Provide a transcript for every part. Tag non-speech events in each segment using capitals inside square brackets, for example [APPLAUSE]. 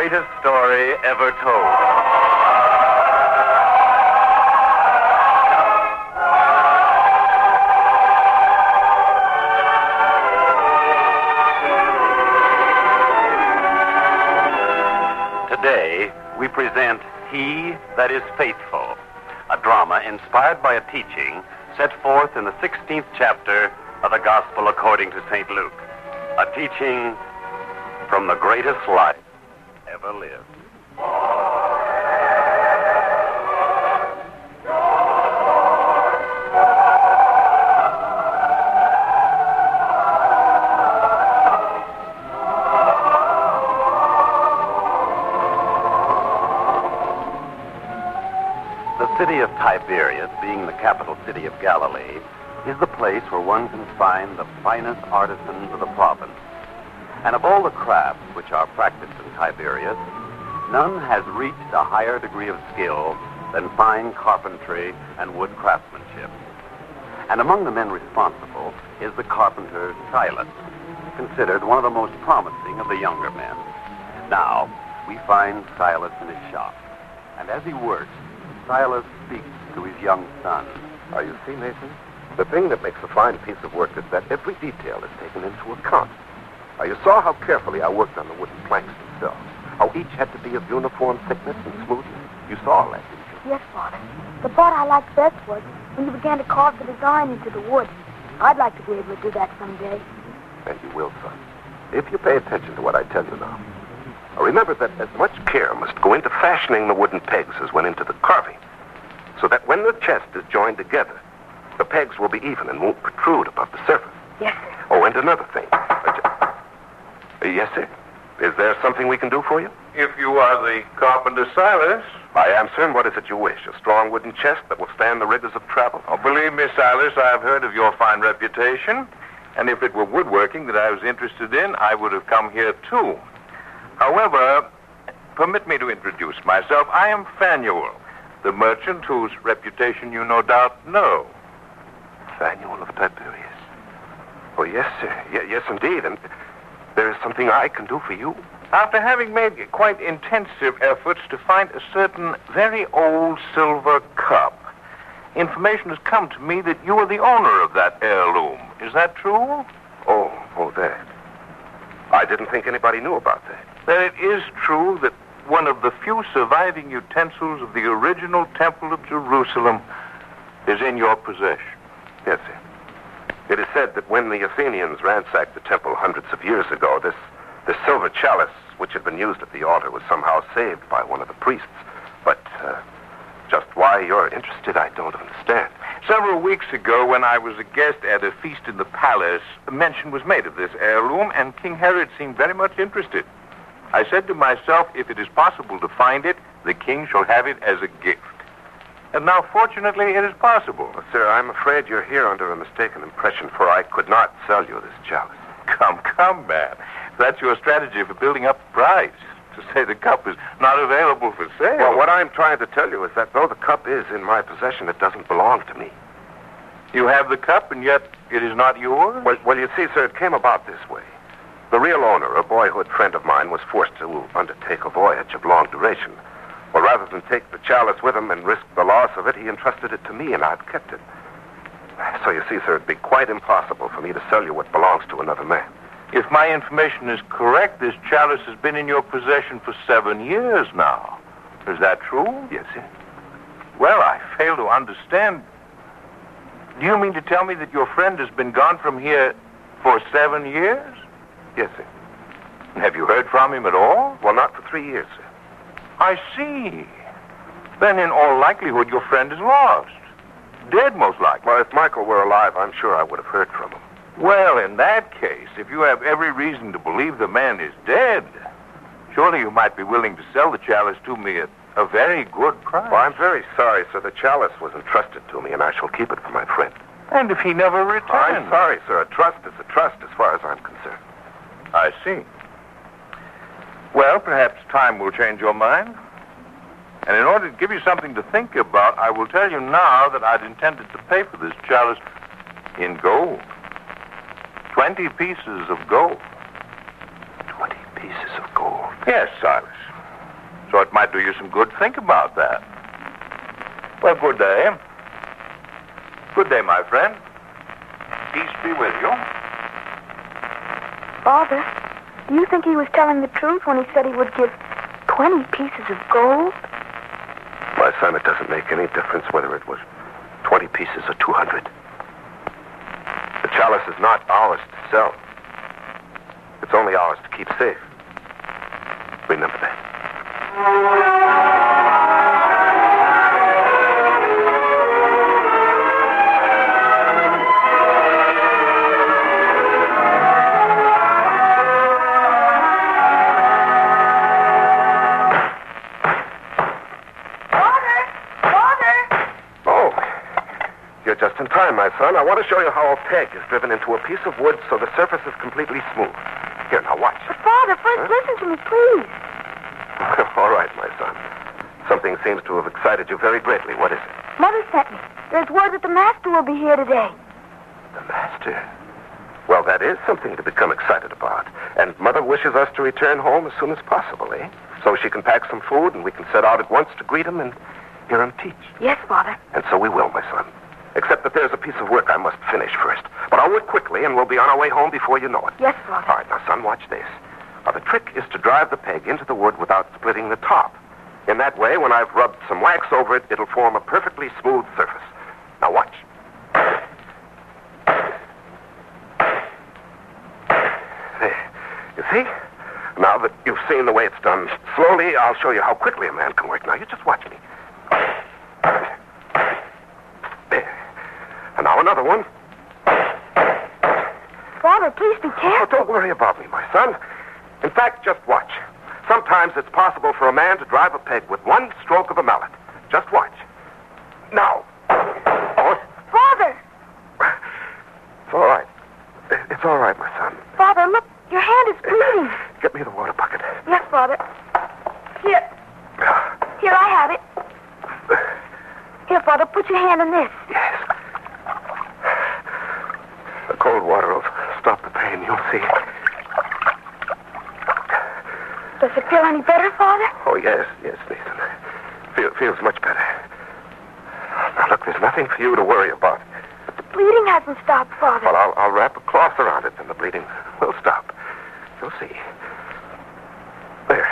greatest story ever told. Today, we present He That Is Faithful, a drama inspired by a teaching set forth in the 16th chapter of the Gospel according to St. Luke. A teaching from the greatest life ever lived. The city of Tiberias, being the capital city of Galilee, is the place where one can find the finest artisans of the province. And of all the crafts which are practiced in Tiberias, none has reached a higher degree of skill than fine carpentry and wood craftsmanship. And among the men responsible is the carpenter Silas, considered one of the most promising of the younger men. Now, we find Silas in his shop. And as he works, Silas speaks to his young son. Now, you see, Nathan? the thing that makes a fine piece of work is that every detail is taken into account. Now, you saw how carefully I worked on the wooden planks themselves, how each had to be of uniform thickness and smoothness. You saw all that, didn't you? Yes, Father. The part I liked best was when you began to carve the design into the wood. I'd like to be able to do that someday. And you will, son. If you pay attention to what I tell you now. Now, remember that as much care must go into fashioning the wooden pegs as went into the carving, so that when the chest is joined together, the pegs will be even and won't protrude above the surface. Yes, sir. Oh, and another thing. Yes, sir. Is there something we can do for you? If you are the carpenter Silas. I am, sir, and what is it you wish? A strong wooden chest that will stand the rigors of travel? Oh, believe me, Silas, I have heard of your fine reputation. And if it were woodworking that I was interested in, I would have come here too. However, permit me to introduce myself. I am Fanuel, the merchant whose reputation you no doubt know. Fanuel of Tiberias. Oh, yes, sir. Ye- yes, indeed. And there is something I can do for you. After having made quite intensive efforts to find a certain very old silver cup, information has come to me that you are the owner of that heirloom. Is that true? Oh, oh, that. I didn't think anybody knew about that. Then it is true that one of the few surviving utensils of the original Temple of Jerusalem is in your possession. Yes, sir. It is said that when the Athenians ransacked the temple hundreds of years ago, this, this silver chalice, which had been used at the altar, was somehow saved by one of the priests. But uh, just why you're interested, I don't understand. Several weeks ago, when I was a guest at a feast in the palace, mention was made of this heirloom, and King Herod seemed very much interested. I said to myself, if it is possible to find it, the king shall have it as a gift. And now, fortunately, it is possible. Well, sir, I'm afraid you're here under a mistaken impression, for I could not sell you this chalice. Come, come, man. That's your strategy for building up the price. To say the cup is not available for sale. Well, what I'm trying to tell you is that though the cup is in my possession, it doesn't belong to me. You have the cup, and yet it is not yours? Well, well, you see, sir, it came about this way. The real owner, a boyhood friend of mine, was forced to undertake a voyage of long duration. Rather than take the chalice with him and risk the loss of it, he entrusted it to me, and I've kept it. So you see, sir, it'd be quite impossible for me to sell you what belongs to another man. If my information is correct, this chalice has been in your possession for seven years now. Is that true? Yes, sir. Well, I fail to understand. Do you mean to tell me that your friend has been gone from here for seven years? Yes, sir. Have you heard from him at all? Well, not for three years, sir. I see. Then, in all likelihood, your friend is lost. Dead, most likely. Well, if Michael were alive, I'm sure I would have heard from him. Well, in that case, if you have every reason to believe the man is dead, surely you might be willing to sell the chalice to me at a very good price. Well, I'm very sorry, sir. The chalice was entrusted to me, and I shall keep it for my friend. And if he never returns? I'm sorry, sir. A trust is a trust as far as I'm concerned. I see. Well, perhaps time will change your mind. And in order to give you something to think about, I will tell you now that I'd intended to pay for this chalice in gold. Twenty pieces of gold. Twenty pieces of gold. Yes, Silas. So it might do you some good. Think about that. Well, good day. Good day, my friend. Peace be with you. Father, do you think he was telling the truth when he said he would give 20 pieces of gold? My son, it doesn't make any difference whether it was 20 pieces or 200. The chalice is not ours to sell. It's only ours to keep safe. Remember that. Son. I want to show you how a peg is driven into a piece of wood so the surface is completely smooth. Here, now watch. But Father, first Huh? listen to me, please. [LAUGHS] All right, my son. Something seems to have excited you very greatly. What is it? Mother sent me. There's word that the master will be here today. The master. Well, that is something to become excited about. And Mother wishes us to return home as soon as possible, eh? So she can pack some food and we can set out at once to greet him and hear him teach. Yes, Father. And so we will, my son. That there's a piece of work I must finish first. But I'll work quickly and we'll be on our way home before you know it. Yes, Father. All right, now, son, watch this. Now, the trick is to drive the peg into the wood without splitting the top. In that way, when I've rubbed some wax over it, it'll form a perfectly smooth surface. Now, watch. There. You see? Now that you've seen the way it's done, slowly I'll show you how quickly a man can work. Now, you just watch me. There. Another one. Father, please be Oh, careful. don't worry about me, my son. In fact, just watch. Sometimes it's possible for a man to drive a peg with one stroke of a mallet. Just watch. Now. Oh, Father! it's all right. It's all right, my son. Father, look, your hand is bleeding. Get me the water bucket. Yes, Father. Here. Here, I have it. Here, Father, put your hand in this. Yes. Cold water will stop the pain. You'll see. Does it feel any better, Father? Oh, yes, yes, Nathan. Feel, feels much better. Now, look, there's nothing for you to worry about. But the bleeding hasn't stopped, Father. Well, I'll, I'll wrap a cloth around it, and the bleeding will stop. You'll see. There.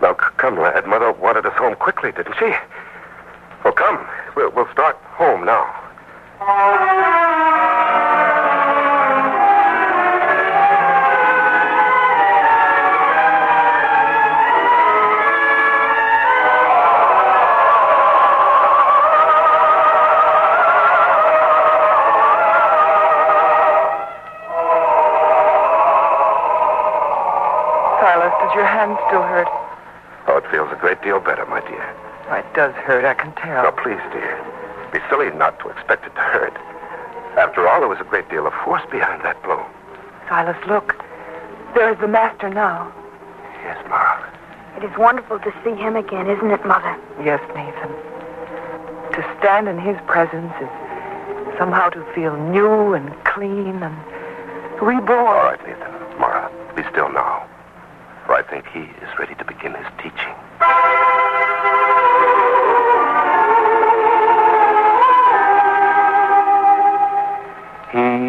Now, c- come, lad. Mother wanted us home quickly, didn't she? Well, come. We'll, we'll start home now. Does hurt, I can tell. Now, please, dear. It'd be silly not to expect it to hurt. After all, there was a great deal of force behind that blow. Silas, look. There's the master now. Yes, Mara. It is wonderful to see him again, isn't it, Mother? Yes, Nathan. To stand in his presence is somehow to feel new and clean and reborn. All right, Nathan. Mara, be still now. For I think he is ready to begin his teaching.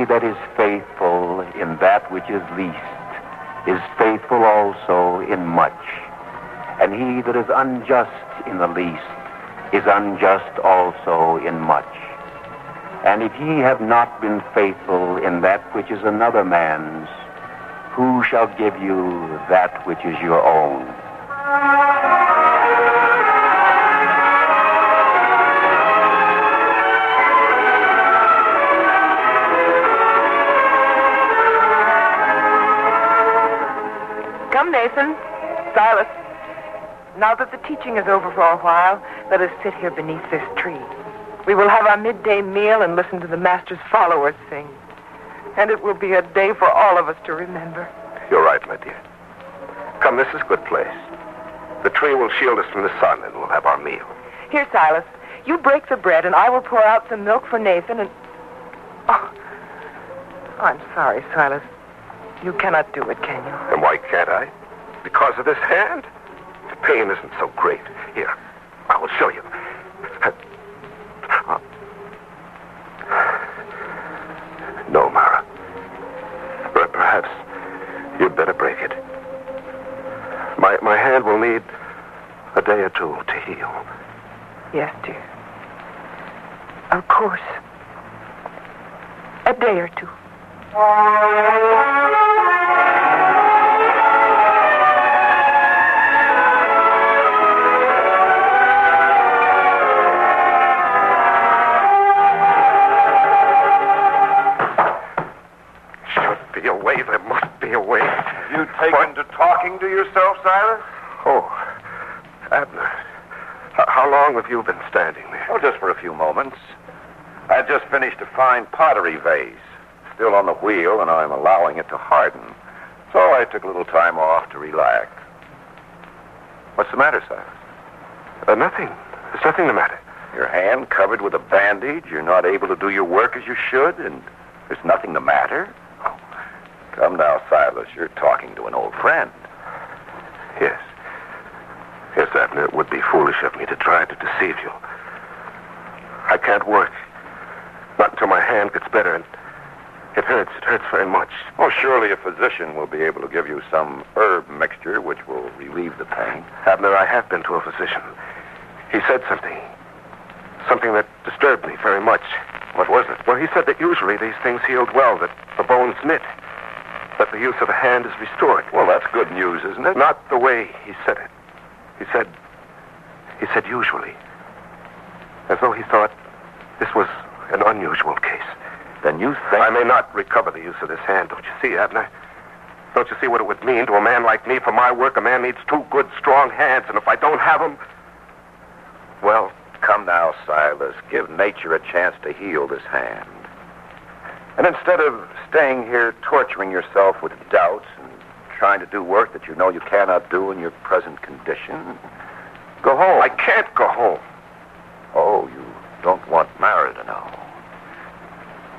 That is faithful in that which is least is faithful also in much. And he that is unjust in the least is unjust also in much. And if ye have not been faithful in that which is another man's, who shall give you that which is your own? Nathan. Silas. Now that the teaching is over for a while, let us sit here beneath this tree. We will have our midday meal and listen to the master's followers sing. And it will be a day for all of us to remember. You're right, my dear. Come, this is a good place. The tree will shield us from the sun, and we'll have our meal. Here, Silas, you break the bread, and I will pour out some milk for Nathan, and... Oh, I'm sorry, Silas. You cannot do it, can you? And why can't I? Because of this hand? The pain isn't so great. Here, I will show you. Uh, no, Mara. Perhaps you'd better break it. My, my hand will need a day or two to heal. Yes, dear. Of course. A day or two. Taken to talking to yourself, Silas? Oh, Abner. how long have you been standing there? Oh, just for a few moments. I just finished a fine pottery vase. Still on the wheel, and I'm allowing it to harden. So I took a little time off to relax. What's the matter, Silas? Uh, nothing. There's nothing the matter. Your hand covered with a bandage. You're not able to do your work as you should, and there's nothing the matter? Come now, Silas. You're talking to an old friend. Yes. Yes, Abner, it would be foolish of me to try to deceive you. I can't work. Not until my hand gets better, and it hurts. It hurts very much. Oh, surely a physician will be able to give you some herb mixture which will relieve the pain. Abner, I have been to a physician. He said something. Something that disturbed me very much. What was it? Well, he said that usually these things healed well, that the bones knit, that the use of a hand is restored. Well, that's good news, isn't it? Not the way he said it. He said, he said usually. As though he thought this was an unusual case. Then you think... I may not recover the use of this hand, don't you see, Abner? Don't you see what it would mean to a man like me? For my work, a man needs two good, strong hands, and if I don't have them, well, Come now, Silas. Give nature a chance to heal this hand. And instead of staying here torturing yourself with doubts and trying to do work that you know you cannot do in your present condition, go home. I can't go home. Oh, you don't want Mara to know.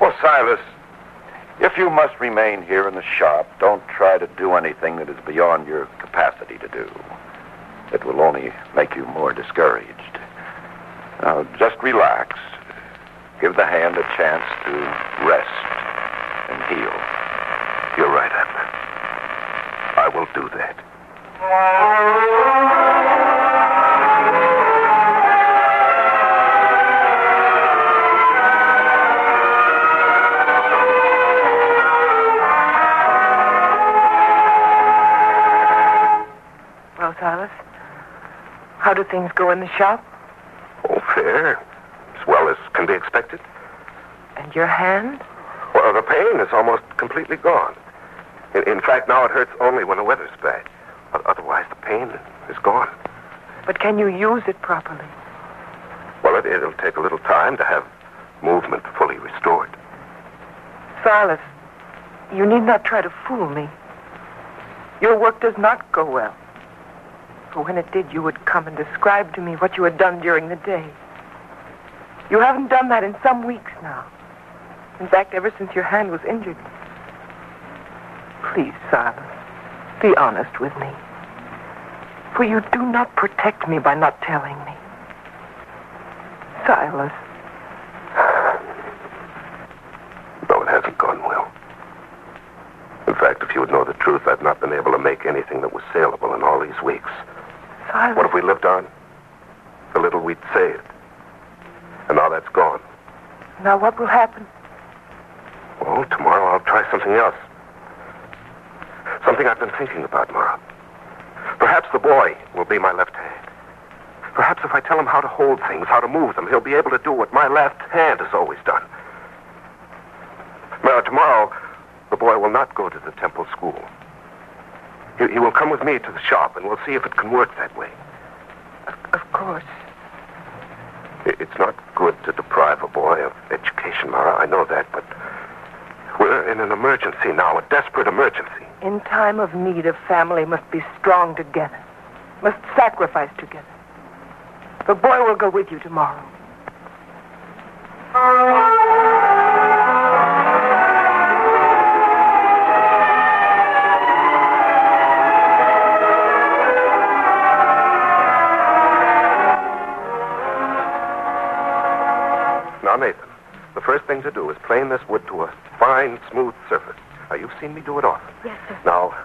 Well, Silas, if you must remain here in the shop, don't try to do anything that is beyond your capacity to do. It will only make you more discouraged. Now, just relax. Give the hand a chance to rest heal. You're right, Abner. I will do that. Well, Silas, how do things go in the shop? Oh, fair. As well as can be expected. And your hand? The pain is almost completely gone. In, in fact, now it hurts only when the weather's bad. Otherwise, the pain is gone. But can you use it properly? Well, it, it'll take a little time to have movement fully restored. Silas, you need not try to fool me. Your work does not go well. For when it did, you would come and describe to me what you had done during the day. You haven't done that in some weeks now. In fact, ever since your hand was injured. Please, Silas, be honest with me. For you do not protect me by not telling me. Silas, [SIGHS] No, it hasn't gone well. In fact, if you would know the truth, I've not been able to make anything that was saleable in all these weeks. Silas. What have we lived on? The little we'd saved. And now that's gone. Now what will happen? Well, tomorrow I'll try something else. Something I've been thinking about, Mara. Perhaps the boy will be my left hand. Perhaps if I tell him how to hold things, how to move them, he'll be able to do what my left hand has always done. Mara, tomorrow the boy will not go to the temple school. He, he will come with me to the shop, and we'll see if it can work that way. Of course. I- It's not good to deprive a boy of education, Mara. I know that, but we're in an emergency now, a desperate emergency. In time of need, a family must be strong together, must sacrifice together. The boy will go with you tomorrow. Now, Nathan the first thing to do is plane this wood to a fine, smooth surface. Now, you've seen me do it often. Yes, sir. Now,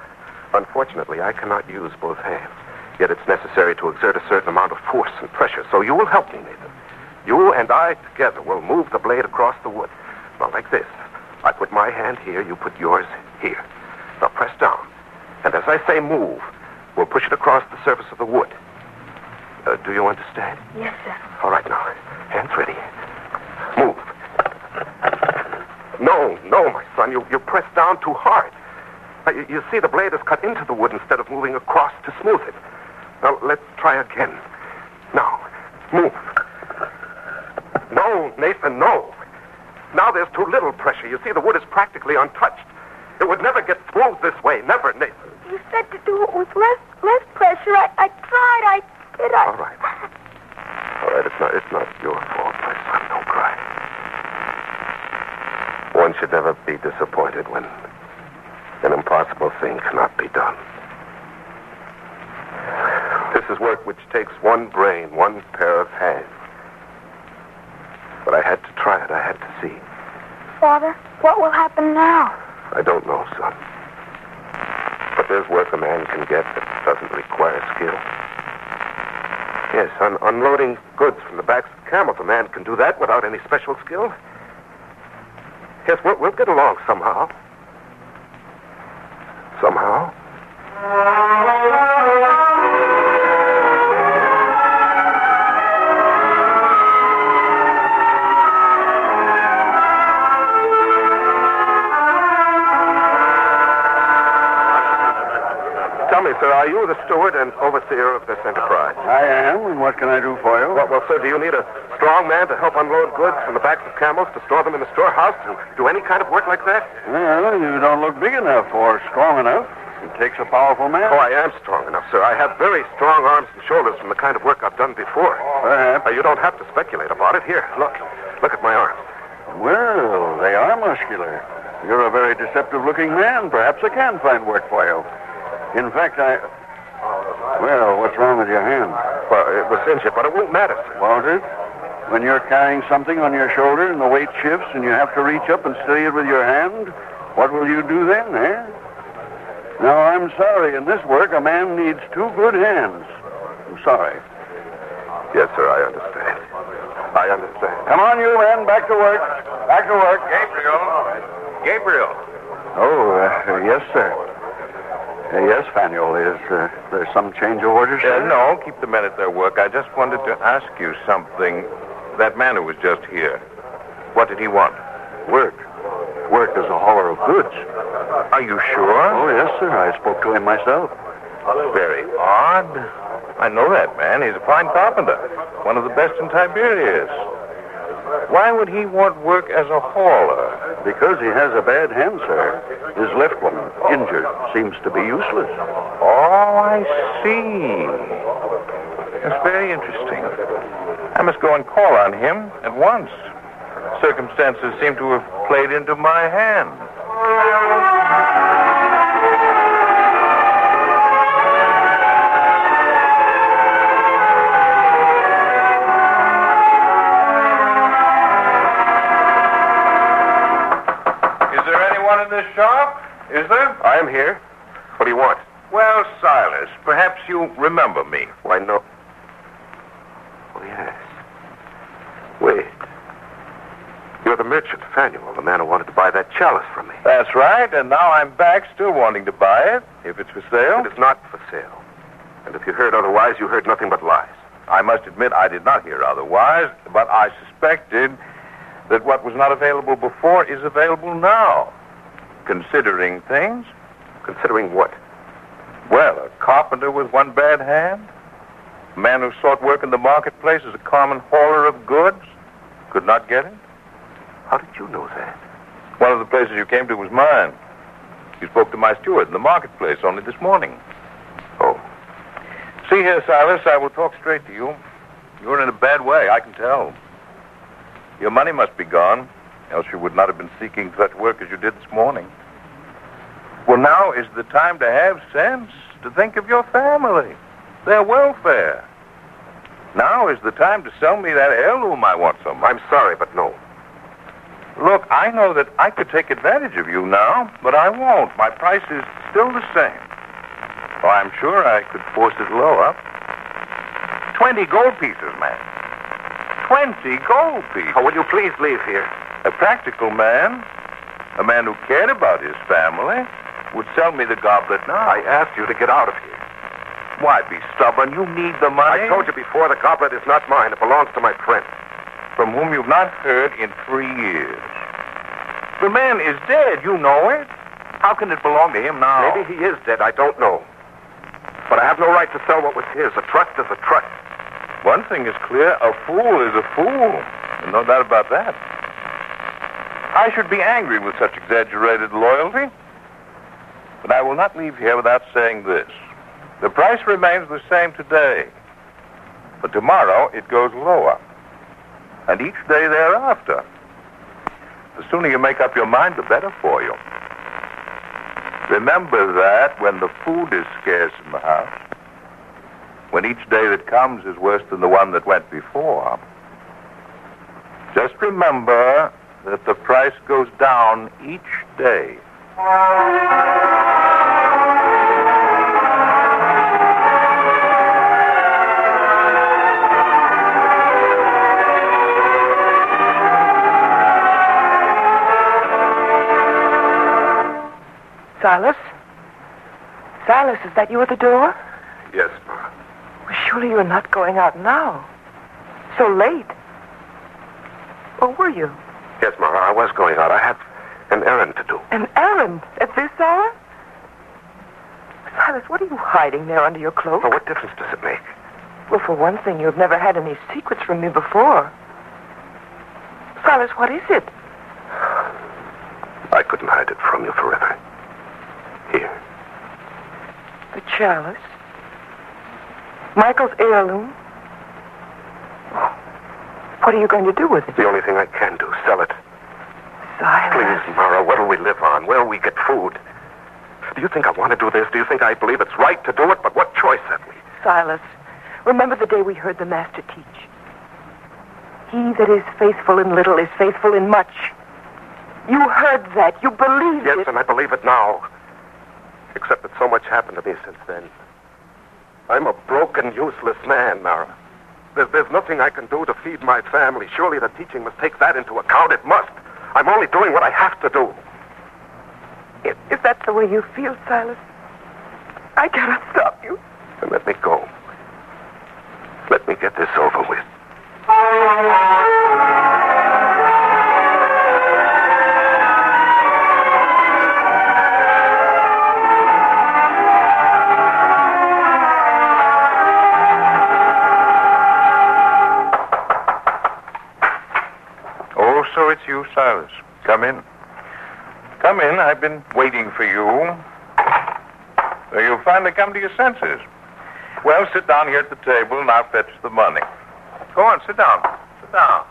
unfortunately, I cannot use both hands. Yet it's necessary to exert a certain amount of force and pressure. So you will help me, Nathan. You and I together will move the blade across the wood. Now, like this. I put my hand here, you put yours here. Now, press down. And as I say move, we'll push it across the surface of the wood. Uh, do you understand? Yes, sir. All right, now. Hands ready. Move. No, no, my son. You, you press down too hard. Uh, you, you see, the blade is cut into the wood instead of moving across to smooth it. Now, let's try again. Now, move. No, Nathan, no. Now there's too little pressure. You see, the wood is practically untouched. It would never get smooth this way. Never, Nathan. You said to do it with less less pressure. I, I tried. I did. I... All right. All right, it's not, it's not your fault, my son. Don't cry. One should never be disappointed when an impossible thing cannot be done. This is work which takes one brain, one pair of hands. But I had to try it. I had to see. Father, what will happen now? I don't know, son. But there's work a man can get that doesn't require skill. Yes, un- unloading goods from the backs of camels. A man can do that without any special skill. Yes, we'll, we'll get along somehow. Somehow. Me, sir, are you the steward and overseer of this enterprise? I am, and what can I do for you? Well, well, sir, do you need a strong man to help unload goods from the backs of camels to store them in the storehouse to do any kind of work like that? Well, you don't look big enough or strong enough. It takes a powerful man. Oh, I am strong enough, sir. I have very strong arms and shoulders from the kind of work I've done before. Perhaps. Uh, you don't have to speculate about it. Here, look. Look at my arms. Well, they are muscular. You're a very deceptive-looking man. Perhaps I can find work for you. In fact, I... Well, what's wrong with your hand? Well, it was injured, but it won't matter, sir. Won't it? When you're carrying something on your shoulder and the weight shifts and you have to reach up and steady it with your hand, what will you do then, eh? Now, I'm sorry. In this work, a man needs two good hands. I'm sorry. Yes, sir, I understand. I understand. Come on, you men. Back to work. Back to work. Gabriel. Gabriel. Oh, uh, yes, sir. Uh, yes, Fanuel. Is uh, there some change of orders? Uh, no, keep the men at their work. I just wanted to ask you something. That man who was just here, what did he want? Work. Work as a hauler of goods. Are you sure? Oh, yes, sir. I spoke to him myself. Very odd. I know that man. He's a fine carpenter. One of the best in Tiberias. Why would he want work as a hauler? Because he has a bad hand, sir. His left one, injured, seems to be useless. Oh, I see. That's very interesting. I must go and call on him at once. Circumstances seem to have played into my hand. In this shop? Is there? I am here. What do you want? Well, Silas, perhaps you remember me. Why, no. Oh, yes. Wait. You're the merchant, Fanuel, the man who wanted to buy that chalice from me. That's right, and now I'm back still wanting to buy it, if it's for sale. It is not for sale. And if you heard otherwise, you heard nothing but lies. I must admit I did not hear otherwise, but I suspected that what was not available before is available now. Considering things, Considering what? well, a carpenter with one bad hand, a man who sought work in the marketplace as a common hauler of goods, could not get it. How did you know that? One of the places you came to was mine. You spoke to my steward in the marketplace only this morning. Oh, See here, Silas, I will talk straight to you. You're in a bad way, I can tell. Your money must be gone, else you would not have been seeking such work as you did this morning. Well, now is the time to have sense, to think of your family, their welfare. Now is the time to sell me that heirloom I want so much. I'm sorry, but no. Look, I know that I could take advantage of you now, but I won't. My price is still the same. Oh, I'm sure I could force it lower. Twenty gold pieces, man. Twenty gold pieces. Oh, will you please leave here? A practical man, a man who cared about his family, would sell me the goblet now. I asked you to get out of here. Why be stubborn? You need the money. I told you before the goblet is not mine. It belongs to my friend. From whom you've not heard in three years. The man is dead. You know it. How can it belong to him now? Maybe he is dead. I don't know. But I have no right to sell what was his. A trust is a trust. One thing is clear. A fool is a fool. There's no doubt about that. I should be angry with such exaggerated loyalty. But I will not leave here without saying this. The price remains the same today. But tomorrow it goes lower. And each day thereafter. The sooner you make up your mind, the better for you. Remember that when the food is scarce in the house, when each day that comes is worse than the one that went before, just remember that the price goes down each day. Silas? Silas, is that you at the door? Yes, Ma. Well, surely you're not going out now. So late. Or were you? Yes, Mara, I was going out. I have an errand to do. An errand at this hour? Silas, what are you hiding there under your cloak? Well, what difference does it make? Well, for one thing, you've never had any secrets from me before. Silas, what is it? I couldn't hide it from you forever. Here. The chalice? Michael's heirloom? What are you going to do with it? The only thing I can do, sell it. Silas. Please, Mara, what'll we live on? Where'll we get food? Do you think I want to do this? Do you think I believe it's right to do it? But what choice have we? Silas, remember the day we heard the Master teach? He that is faithful in little is faithful in much. You heard that. You believed Yes, it. Yes, and I believe it now. Except that so much happened to me since then. I'm a broken, useless man, Mara. There's, there's nothing I can do to feed my family. Surely the teaching must take that into account. It must. I'm only doing what I have to do. If, if that's the way you feel, Silas, I cannot stop you. Then let me go. Let me get this over with. So it's you, Silas. Come in. Come in. I've been waiting for you. So you've finally come to your senses. Well, sit down here at the table and I'll fetch the money. Go on, sit down. Sit down.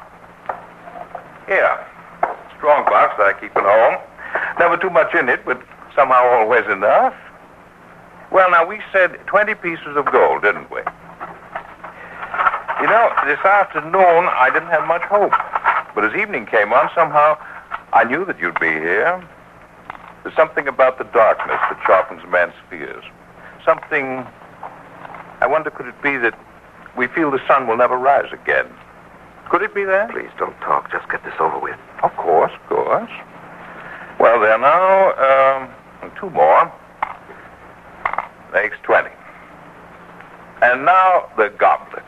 Here. Strong box that I keep at home. Never too much in it, but somehow always enough. Well, now, we said 20 pieces of gold, didn't we? You know, this afternoon I didn't have much hope. But as evening came on, somehow I knew that you'd be here. There's something about the darkness that sharpens man's fears. Something. I wonder, could it be that we feel the sun will never rise again? Could it be that? Please don't talk. Just get this over with. Of course, of course. Well, there now, um, two more. Makes 20. And now the goblet.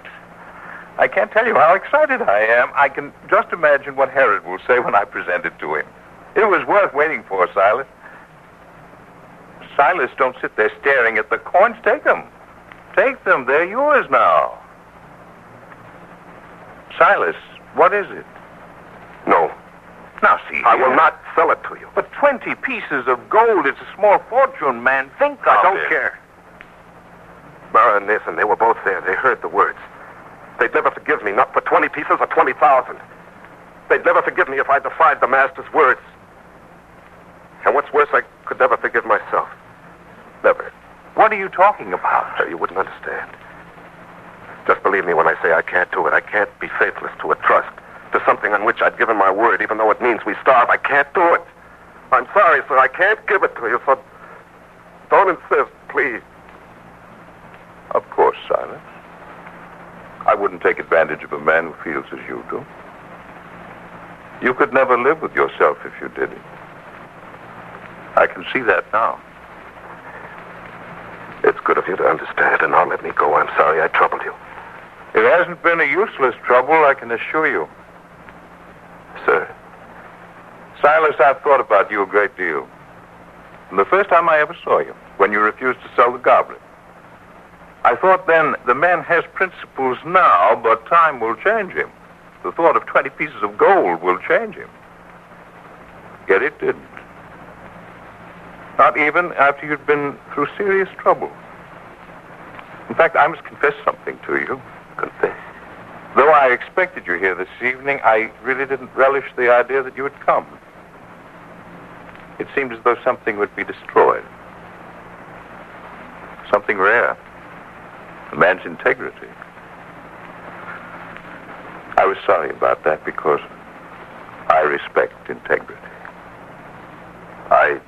I can't tell you how excited I am. I can just imagine what Herod will say when I present it to him. It was worth waiting for, Silas. Silas, don't sit there staring at the coins. Take them. Take them. They're yours now. Silas, what is it? No. Now, see I here. will not sell it to you. But 20 pieces of gold, it's a small fortune, man. Think of it. I don't care. Mara and Nathan, they were both there. They heard the words. They'd never forgive me, not for 20 pieces or 20,000. They'd never forgive me if I defied the Master's words. And what's worse, I could never forgive myself. Never. What are you talking about? Uh, You wouldn't understand. Just believe me when I say I can't do it. I can't be faithless to a trust, to something on which I'd given my word, even though it means we starve. I can't do it. I'm sorry, sir. I can't give it to you, so don't insist, please. Of course, Silas. I wouldn't take advantage of a man who feels as you do. You could never live with yourself if you did it. I can see that now. It's good of you to understand, and now let me go. I'm sorry I troubled you. It hasn't been a useless trouble, I can assure you. Sir, Silas, I've thought about you a great deal. From the first time I ever saw you, when you refused to sell the goblet. I thought then, the man has principles now, but time will change him. The thought of 20 pieces of gold will change him. Yet it didn't. Not even after you'd been through serious trouble. In fact, I must confess something to you. confess. Though I expected you here this evening, I really didn't relish the idea that you had come. It seemed as though something would be destroyed. Something rare. A man's integrity. I was sorry about that because I respect integrity. I.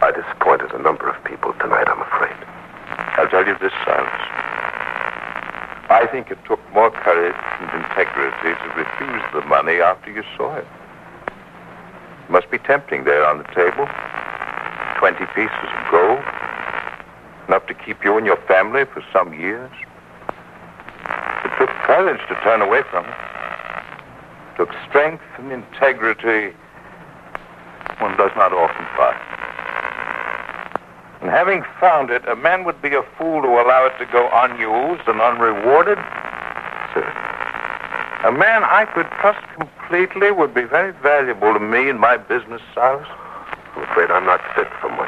I disappointed a number of people tonight, I'm afraid. I'll tell you this, Silas. I think it took more courage and integrity to refuse the money after you saw it. It must be tempting there on the table. Twenty pieces of gold. Enough to keep you and your family for some years. It took courage to turn away from it. It took strength and integrity one does not often find. And having found it, a man would be a fool to allow it to go unused and unrewarded. Sir, A man I could trust completely would be very valuable to me in my business, Silas. I'm afraid I'm not fit for much.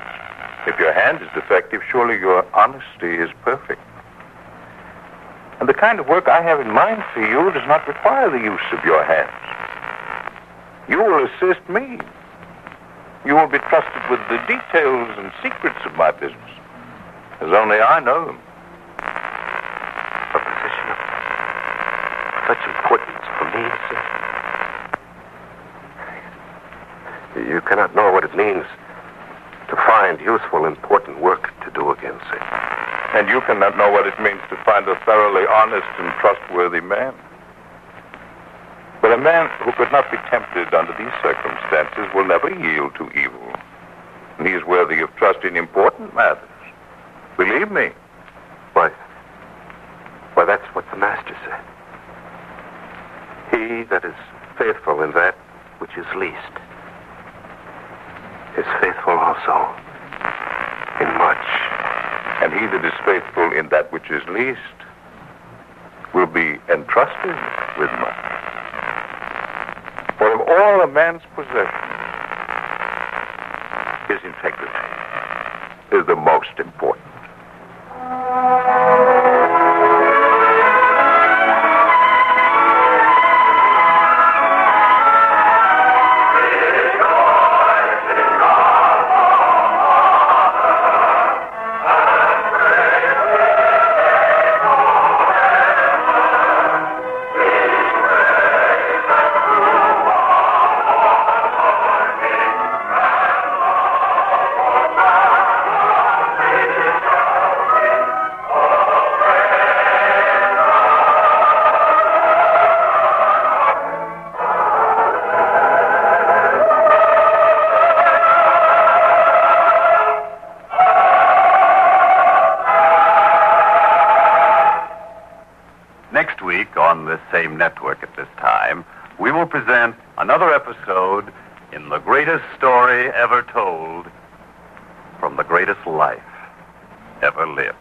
If your hand is defective, surely your honesty is perfect. And the kind of work I have in mind for you does not require the use of your hands. You will assist me. You will be trusted with the details and secrets of my business, as only I know them. A position of such importance for me, sir. You cannot know what it means to find useful, important work to do again, sir. And you cannot know what it means to find a thoroughly honest and trustworthy man. But a man who could not be tempted under these circumstances will never yield to evil. And he is worthy of trust in important matters. Believe me. Why? Why, that's what the Master said. He that is faithful in that which is least is faithful also in much. And he that is faithful in that which is least will be entrusted with much. For of all a man's possessions, his integrity is the most important. Week, on this same network at this time, we will present another episode in the greatest story ever told from the greatest life ever lived.